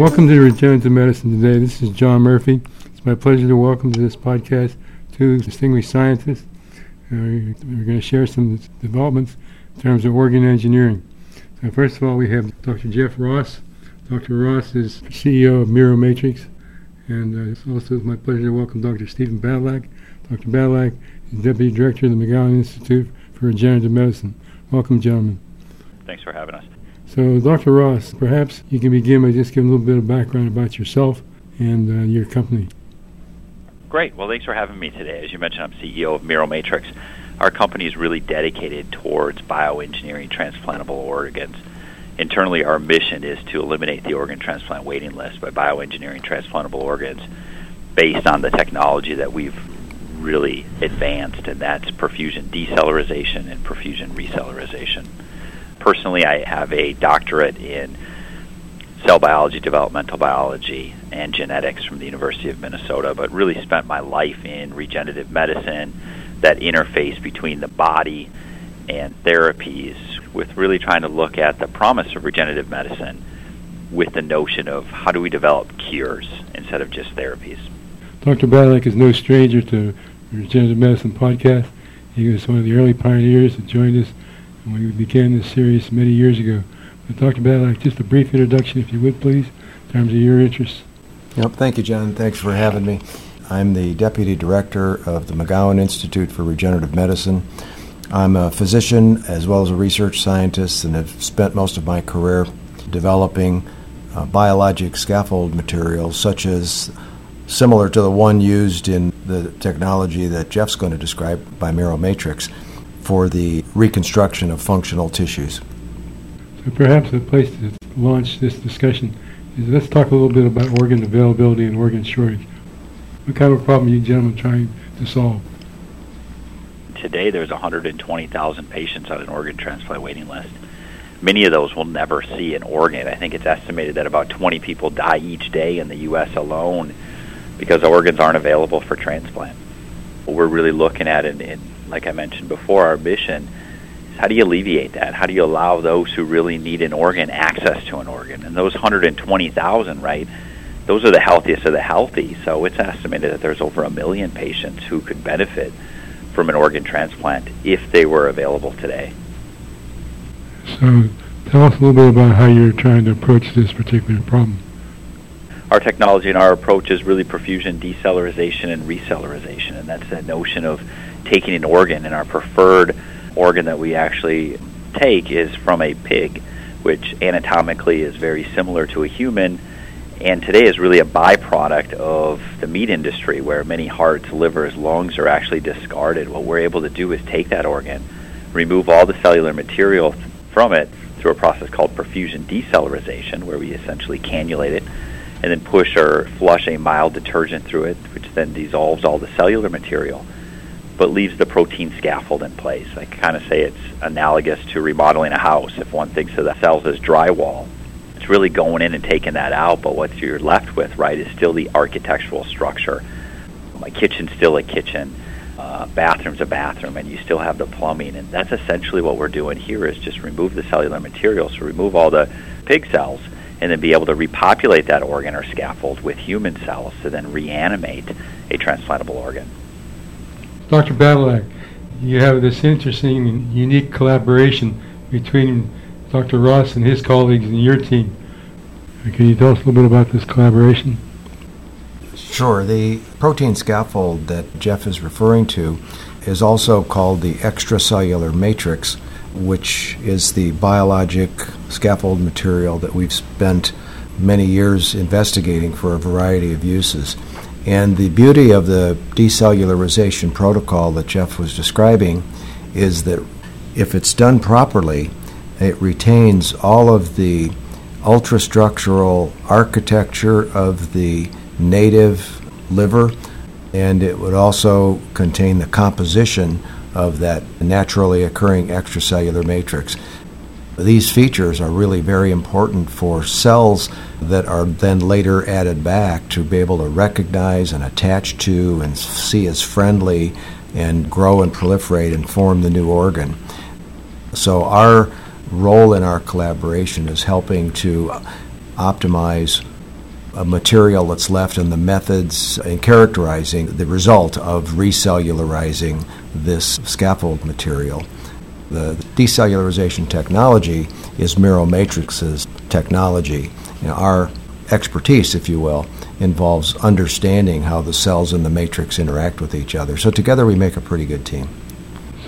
welcome to Regenerative Medicine today. This is John Murphy. It's my pleasure to welcome to this podcast two distinguished scientists. Uh, we're going to share some developments in terms of organ engineering. So first of all, we have Dr. Jeff Ross. Dr. Ross is CEO of Miromatrix, and uh, it's also my pleasure to welcome Dr. Stephen Badylak. Dr. Badylak is Deputy Director of the McGowan Institute for Regenerative Medicine. Welcome, gentlemen. Thanks for having us. So, Dr. Ross, perhaps you can begin by just giving a little bit of background about yourself and uh, your company. Great. Well, thanks for having me today. As you mentioned, I'm CEO of Miromatrix. Our company is really dedicated towards bioengineering transplantable organs. Internally, our mission is to eliminate the organ transplant waiting list by bioengineering transplantable organs based on the technology that we've really advanced, and that's perfusion decellularization and perfusion recellularization. Personally, I have a doctorate in cell biology, developmental biology, and genetics from the University of Minnesota, but really spent my life in regenerative medicine, that interface between the body and therapies, with really trying to look at the promise of regenerative medicine with the notion of how do we develop cures instead of just therapies. Dr. Badylak is no stranger to Regenerative Medicine podcast. He was one of the early pioneers that joined us when we began this series many years ago. But Dr. Badylak, just a brief introduction, if you would, please, in terms of your interests. Yep, thank you, John. Thanks for having me. I'm the Deputy Director of the McGowan Institute for Regenerative Medicine. I'm a physician as well as a research scientist and have spent most of my career developing uh, biologic scaffold materials such as similar to the one used in the technology that Jeff's going to describe by Miromatrix for the reconstruction of functional tissues. So perhaps a place to launch this discussion is let's talk a little bit about organ availability and organ shortage. What kind of problem are you gentlemen trying to solve? Today there's 120,000 patients on an organ transplant waiting list. Many of those will never see an organ. I think it's estimated that about 20 people die each day in the U.S. alone because organs aren't available for transplant. What we're really looking at, and, and like I mentioned before, our mission is how do you alleviate that? How do you allow those who really need an organ access to an organ? And those 120,000, right? Those are the healthiest of the healthy. So it's estimated that there's over a million patients who could benefit from an organ transplant if they were available today. So tell us a little bit about how you're trying to approach this particular problem our technology and our approach is really perfusion decellularization and recellularization, and that's that notion of taking an organ. And our preferred organ that we actually take is from a pig, which anatomically is very similar to a human, and today is really a byproduct of the meat industry, where many hearts, livers, lungs are actually discarded. What we're able to do is take that organ, remove all the cellular material from it through a process called perfusion decellularization, where we essentially cannulate it and then push or flush a mild detergent through it, which then dissolves all the cellular material, but leaves the protein scaffold in place. I kind of say it's analogous to remodeling a house. If one thinks of the cells as drywall, it's really going in and taking that out, but what you're left with, right, is still the architectural structure. My kitchen's still a kitchen. Uh, bathroom's a bathroom, and you still have the plumbing, and that's essentially what we're doing here. Is just remove the cellular material, so remove all the pig cells, and then be able to repopulate that organ or scaffold with human cells to then reanimate a transplantable organ. Dr. Badylak, you have this interesting and unique collaboration between Dr. Ross and his colleagues and your team. Can you tell us a little bit about this collaboration? Sure. The protein scaffold that Jeff is referring to is also called the extracellular matrix which is the biologic scaffold material that we've spent many years investigating for a variety of uses. And the beauty of the decellularization protocol that Jeff was describing is that if it's done properly, it retains all of the ultrastructural architecture of the native liver, and it would also contain the composition of that naturally occurring extracellular matrix. These features are really very important for cells that are then later added back to be able to recognize and attach to and see as friendly and grow and proliferate and form the new organ. So, our role in our collaboration is helping to optimize a material that's left and the methods in characterizing the result of recellularizing this scaffold material. The decellularization technology is Miromatrix's technology. You know, our expertise, if you will, involves understanding how the cells in the matrix interact with each other. So together we make a pretty good team.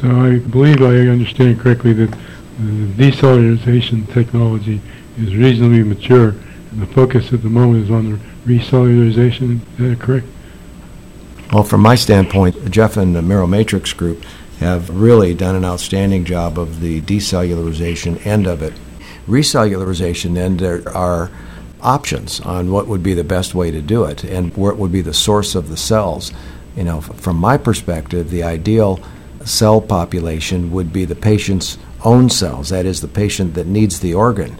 So I believe I understand correctly that the decellularization technology is reasonably mature, and the focus at the moment is on the recellularization. Is that correct? Well, from my standpoint, Jeff and the Miromatrix group have really done an outstanding job of the decellularization end of it. Recellularization, then, there are options on what would be the best way to do it and it would be the source of the cells. You know, from my perspective, the ideal cell population would be the patient's own cells, that is, the patient that needs the organ.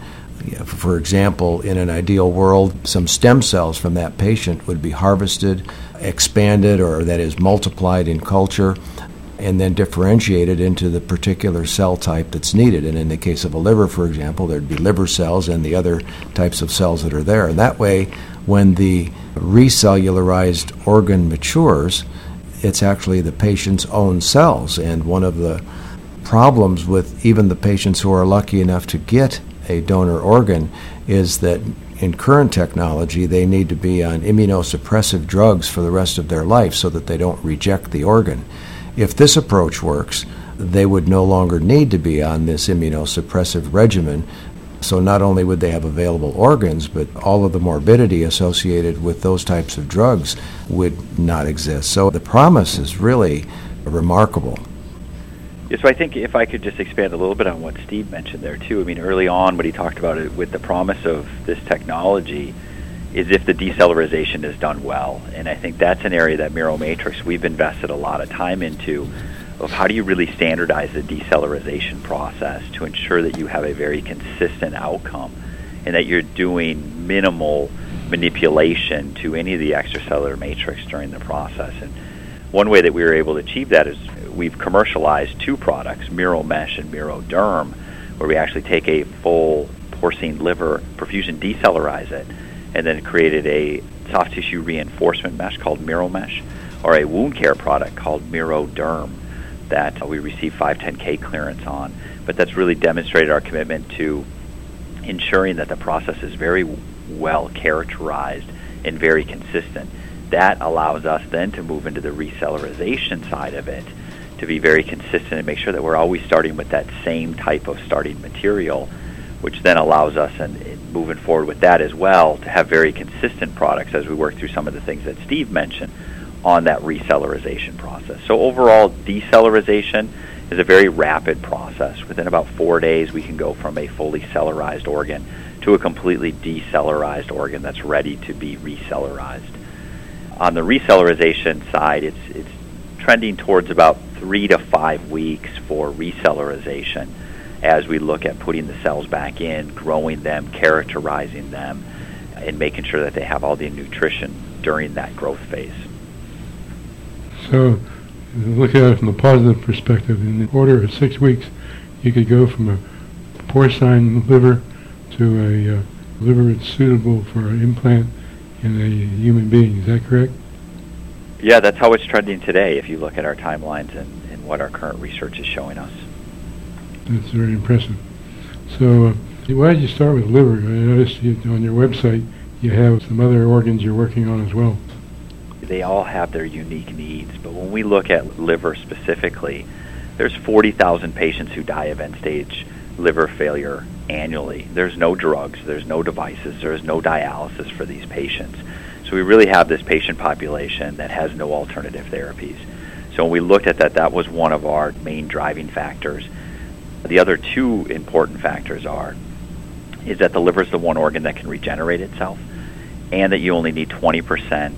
For example, in an ideal world, some stem cells from that patient would be harvested, expanded, or that is, multiplied in culture, and then differentiated into the particular cell type that's needed. And in the case of a liver, for example, there'd be liver cells and the other types of cells that are there. And that way, when the recellularized organ matures, it's actually the patient's own cells. And one of the problems with even the patients who are lucky enough to get a donor organ is that in current technology, they need to be on immunosuppressive drugs for the rest of their life so that they don't reject the organ. If this approach works, they would no longer need to be on this immunosuppressive regimen. So not only would they have available organs, but all of the morbidity associated with those types of drugs would not exist. So the promise is really remarkable. Yeah, so I think if I could just expand a little bit on what Steve mentioned there too. I mean, early on, what he talked about it with the promise of this technology is if the decellularization is done well. And I think that's an area that Miromatrix we've invested a lot of time into of how do you really standardize the decellularization process to ensure that you have a very consistent outcome and that you're doing minimal manipulation to any of the extracellular matrix during the process. And one way that we were able to achieve that is we've commercialized two products, Miromesh and Miroderm, where we actually take a full porcine liver, perfusion decellularize it, and then created a soft tissue reinforcement mesh called Miromesh, or a wound care product called Miroderm that we received 510K clearance on. But that's really demonstrated our commitment to ensuring that the process is very well characterized and very consistent. That allows us then to move into the recellularization side of it to be very consistent and make sure that we're always starting with that same type of starting material which then allows us, and moving forward with that as well, to have very consistent products as we work through some of the things that Steve mentioned on that recellularization process. So overall, decellularization is a very rapid process. Within about four days, we can go from a fully cellarized organ to a completely decellularized organ that's ready to be recellularized. On the recellularization side, it's, it's trending towards about three to five weeks for recellularization as we look at putting the cells back in, growing them, characterizing them, and making sure that they have all the nutrition during that growth phase. So, look at it from a positive perspective. In the order of six weeks, you could go from a porcine liver to a uh, liver that's suitable for an implant in a human being. Is that correct? Yeah, that's how it's trending today if you look at our timelines and, and what our current research is showing us. That's very impressive. So, uh, why did you start with liver? I noticed you, on your website you have some other organs you're working on as well. They all have their unique needs, but when we look at liver specifically, there's 40,000 patients who die of end-stage liver failure annually. There's no drugs, there's no devices, there's no dialysis for these patients. So we really have this patient population that has no alternative therapies. So when we looked at that, that was one of our main driving factors. The other two important factors are is that the liver is the one organ that can regenerate itself, and that you only need 20%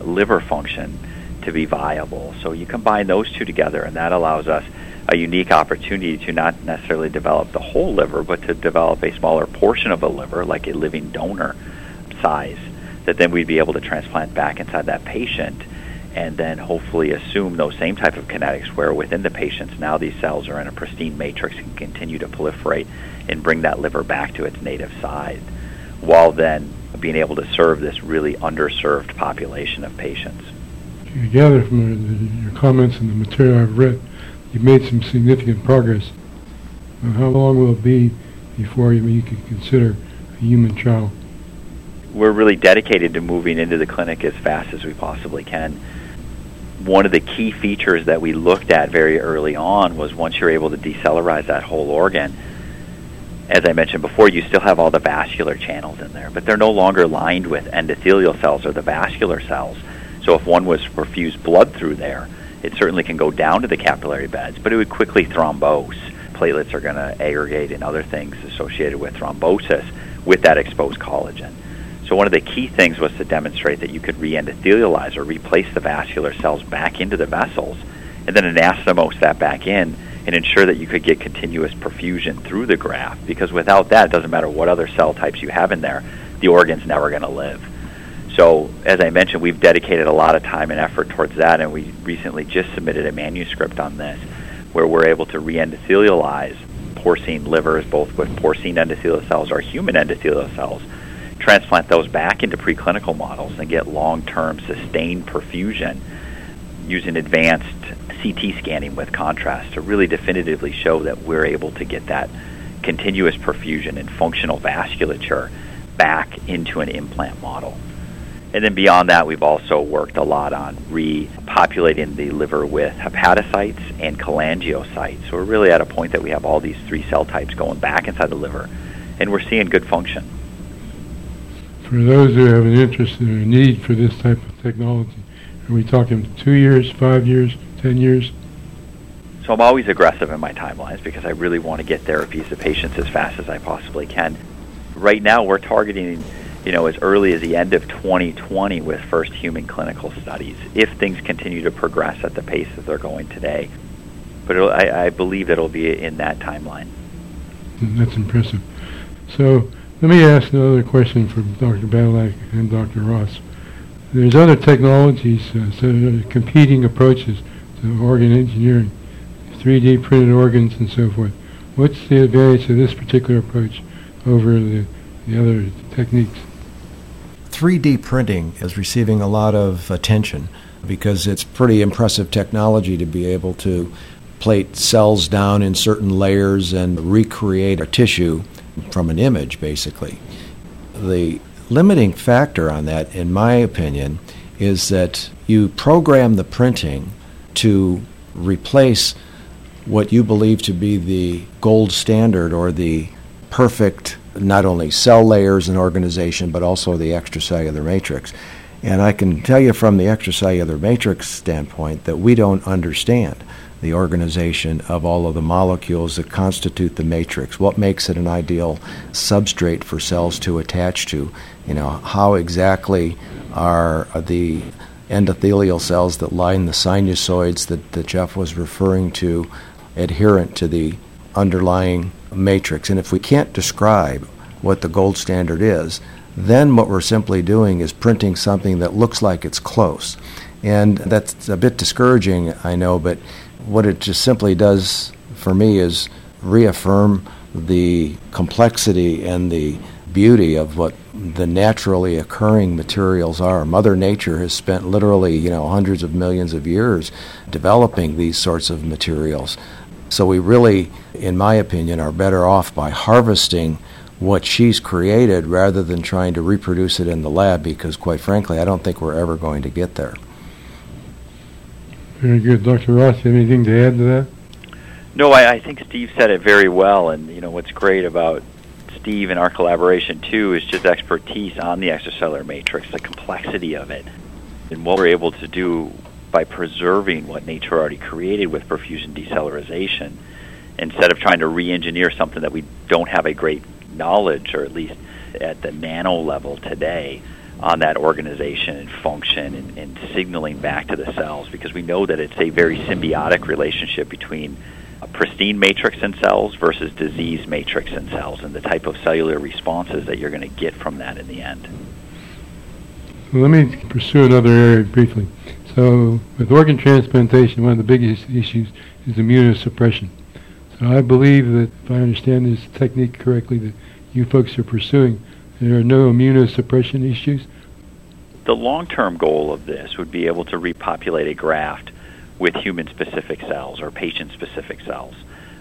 liver function to be viable. So you combine those two together, and that allows us a unique opportunity to not necessarily develop the whole liver, but to develop a smaller portion of a liver, like a living donor size, that then we'd be able to transplant back inside that patient and then hopefully assume those same type of kinetics where within the patients now these cells are in a pristine matrix and continue to proliferate and bring that liver back to its native size while then being able to serve this really underserved population of patients. I gather from your comments and the material I've read, you've made some significant progress. How long will it be before you can consider a human trial? We're really dedicated to moving into the clinic as fast as we possibly can. One of the key features that we looked at very early on was once you're able to decellularize that whole organ, as I mentioned before, you still have all the vascular channels in there, but they're no longer lined with endothelial cells or the vascular cells. So if one was to perfuse blood through there, it certainly can go down to the capillary beds, but it would quickly thrombose. Platelets are going to aggregate and other things associated with thrombosis with that exposed collagen. So one of the key things was to demonstrate that you could re-endothelialize or replace the vascular cells back into the vessels, and then anastomose that back in and ensure that you could get continuous perfusion through the graft. Because without that, it doesn't matter what other cell types you have in there, the organ's never going to live. So, as I mentioned, we've dedicated a lot of time and effort towards that, and we recently just submitted a manuscript on this where we're able to re-endothelialize porcine livers, both with porcine endothelial cells or human endothelial cells, transplant those back into preclinical models and get long-term sustained perfusion using advanced CT scanning with contrast to really definitively show that we're able to get that continuous perfusion and functional vasculature back into an implant model. And then beyond that, we've also worked a lot on repopulating the liver with hepatocytes and cholangiocytes. So we're really at a point that we have all these three cell types going back inside the liver, and we're seeing good function. For those who have an interest in a need for this type of technology, are we talking two years, five years, ten years? So I'm always aggressive in my timelines because I really want to get therapies to patients as fast as I possibly can. Right now, we're targeting you know, as early as the end of 2020 with first human clinical studies, if things continue to progress at the pace that they're going today. But I, I believe it'll be in that timeline. That's impressive. So let me ask another question for Dr. Badylak and Dr. Ross. There's other technologies, uh, so competing approaches to organ engineering, 3D printed organs and so forth. What's the advantage of this particular approach over the, the other techniques? 3D printing is receiving a lot of attention because it's pretty impressive technology to be able to plate cells down in certain layers and recreate a tissue from an image, basically. The limiting factor on that, in my opinion, is that you program the printing to replace what you believe to be the gold standard or the perfect not only cell layers and organization, but also the extracellular matrix. And I can tell you from the extracellular matrix standpoint that we don't understand the organization of all of the molecules that constitute the matrix. What makes it an ideal substrate for cells to attach to? You know, how exactly are the endothelial cells that line the sinusoids that, that Jeff was referring to adherent to the underlying matrix. And if we can't describe what the gold standard is, then what we're simply doing is printing something that looks like it's close. And that's a bit discouraging, I know, but what it just simply does for me is reaffirm the complexity and the beauty of what the naturally occurring materials are. Mother Nature has spent literally, you know, hundreds of millions of years developing these sorts of materials. So we really, in my opinion, are better off by harvesting what she's created rather than trying to reproduce it in the lab because, quite frankly, I don't think we're ever going to get there. Very good. Dr. Ross, anything to add to that? No, I, I think Steve said it very well. And, you know, what's great about Steve and our collaboration, too, is just expertise on the extracellular matrix, the complexity of it, and what we're able to do by preserving what nature already created with perfusion decellularization instead of trying to re-engineer something that we don't have a great knowledge or at least at the nano level today on that organization and function and, and signaling back to the cells because we know that it's a very symbiotic relationship between a pristine matrix in cells versus disease matrix in cells and the type of cellular responses that you're going to get from that in the end. Let me pursue another area briefly. So, with organ transplantation, one of the biggest issues is immunosuppression. So, I believe that if I understand this technique correctly, that you folks are pursuing, There are no immunosuppression issues. The long-term goal of this would be able to repopulate a graft with human-specific cells or patient-specific cells,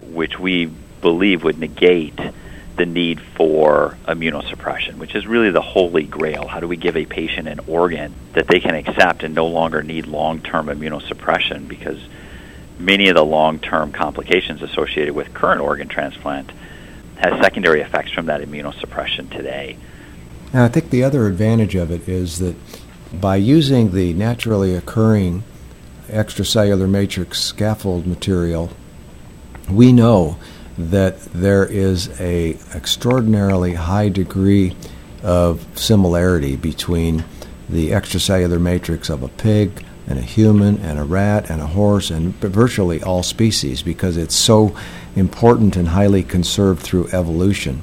which we believe would negate the need for immunosuppression, which is really the holy grail. How do we give a patient an organ that they can accept and no longer need long term immunosuppression? Because many of the long term complications associated with current organ transplant has secondary effects from that immunosuppression today. And I think the other advantage of it is that by using the naturally occurring extracellular matrix scaffold material, we know that there is a extraordinarily high degree of similarity between the extracellular matrix of a pig and a human and a rat and a horse and virtually all species because it's so important and highly conserved through evolution.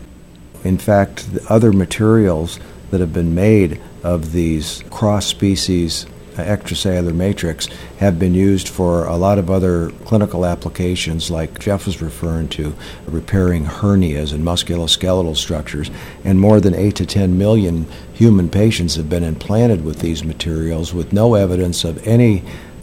In fact, the other materials that have been made of these cross species extracellular matrix have been used for a lot of other clinical applications, like Jeff was referring to, repairing hernias and musculoskeletal structures. And more than 8 to 10 million human patients have been implanted with these materials with no evidence of any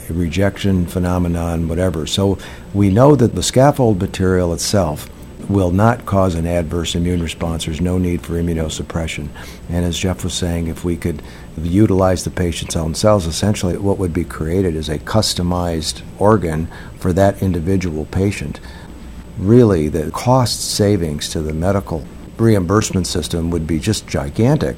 rejection phenomenon, whatever. So we know that the scaffold material itself will not cause an adverse immune response. There's no need for immunosuppression. And as Jeff was saying, if we could utilize the patient's own cells, essentially what would be created is a customized organ for that individual patient. Really, the cost savings to the medical reimbursement system would be just gigantic.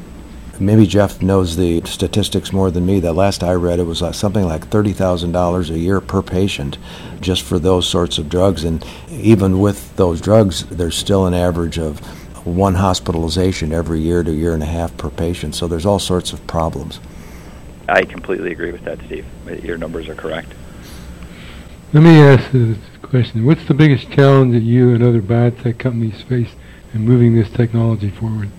Maybe Jeff knows the statistics more than me. The last I read, it was uh, something like $30,000 a year per patient just for those sorts of drugs. And even with those drugs, there's still an average of one hospitalization every year to year and a half per patient. So there's all sorts of problems. I completely agree with that, Steve. Your numbers are correct. Let me ask this question. What's the biggest challenge that you and other biotech companies face in moving this technology forward?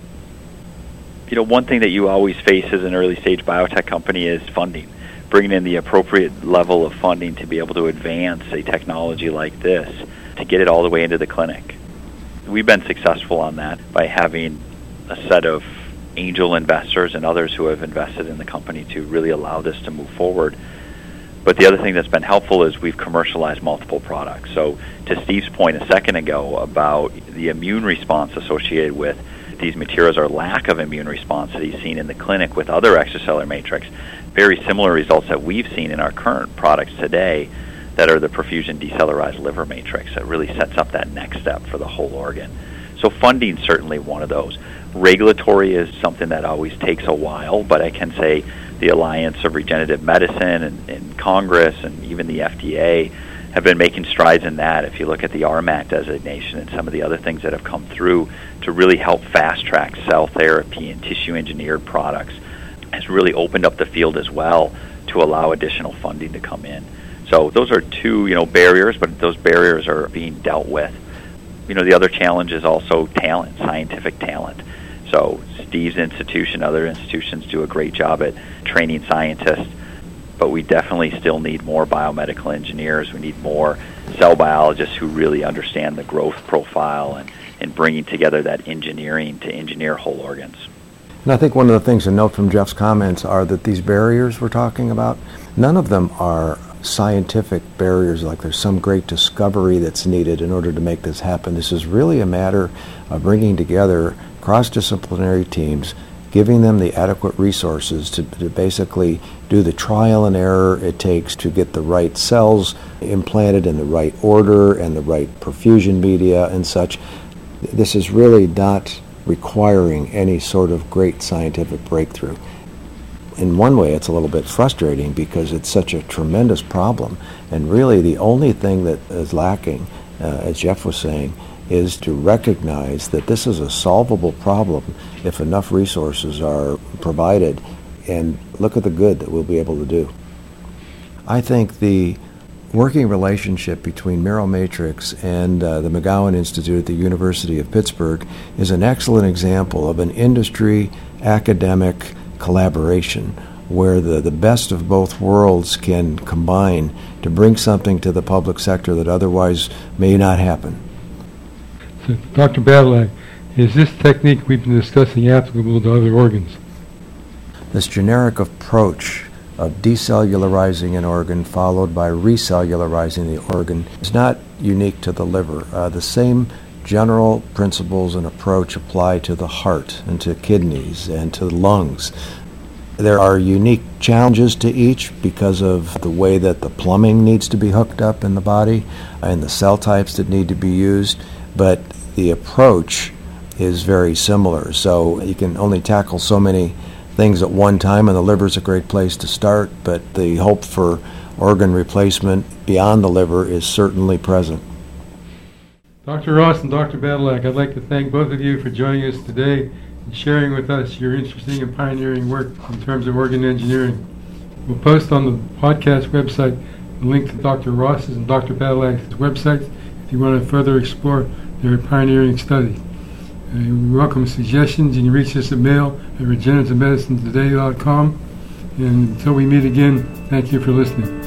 You know, one thing that you always face as an early stage biotech company is funding. Bringing in the appropriate level of funding to be able to advance a technology like this to get it all the way into the clinic. We've been successful on that by having a set of angel investors and others who have invested in the company to really allow this to move forward. But the other thing that's been helpful is we've commercialized multiple products. So, to Steve's point a second ago about the immune response associated with these materials or lack of immune response that he's seen in the clinic with other extracellular matrix, very similar results that we've seen in our current products today that are the perfusion decellularized liver matrix that really sets up that next step for the whole organ. So funding certainly one of those. Regulatory is something that always takes a while, but I can say the Alliance of Regenerative Medicine and, and Congress and even the FDA have been making strides in that. If you look at the RMAT designation and some of the other things that have come through to really help fast track cell therapy and tissue engineered products, has really opened up the field as well to allow additional funding to come in. So those are two, you know, barriers, but those barriers are being dealt with. You know, the other challenge is also talent, scientific talent. So Steve's institution, other institutions do a great job at training scientists but we definitely still need more biomedical engineers. We need more cell biologists who really understand the growth profile and, and bringing together that engineering to engineer whole organs. And I think one of the things to note from Jeff's comments are that these barriers we're talking about, none of them are scientific barriers like there's some great discovery that's needed in order to make this happen. This is really a matter of bringing together cross disciplinary teams giving them the adequate resources to, to, basically do the trial and error it takes to get the right cells implanted in the right order and the right perfusion media and such. This is really not requiring any sort of great scientific breakthrough. In one way, it's a little bit frustrating because it's such a tremendous problem, and really the only thing that is lacking, uh, as Jeff was saying, is to recognize that this is a solvable problem if enough resources are provided and look at the good that we'll be able to do. I think the working relationship between Miromatrix and uh, the McGowan Institute at the University of Pittsburgh is an excellent example of an industry academic collaboration where the, the best of both worlds can combine to bring something to the public sector that otherwise may not happen. Dr. Badylak, Is this technique we've been discussing applicable to other organs? This generic approach of decellularizing an organ followed by recellularizing the organ is not unique to the liver. Uh, the same general principles and approach apply to the heart and to kidneys and to lungs. There are unique challenges to each because of the way that the plumbing needs to be hooked up in the body and the cell types that need to be used, but the approach is very similar. So you can only tackle so many things at one time, and the liver is a great place to start, but the hope for organ replacement beyond the liver is certainly present. Dr. Ross and Dr. Badylak, I'd like to thank both of you for joining us today and sharing with us your interesting and pioneering work in terms of organ engineering. We'll post on the podcast website a link to Dr. Ross's and Dr. Badylak's websites if you want to further explore their pioneering study. Uh, we welcome suggestions. You can reach us at mail at regenerativemedicinetoday.com. And until we meet again, thank you for listening.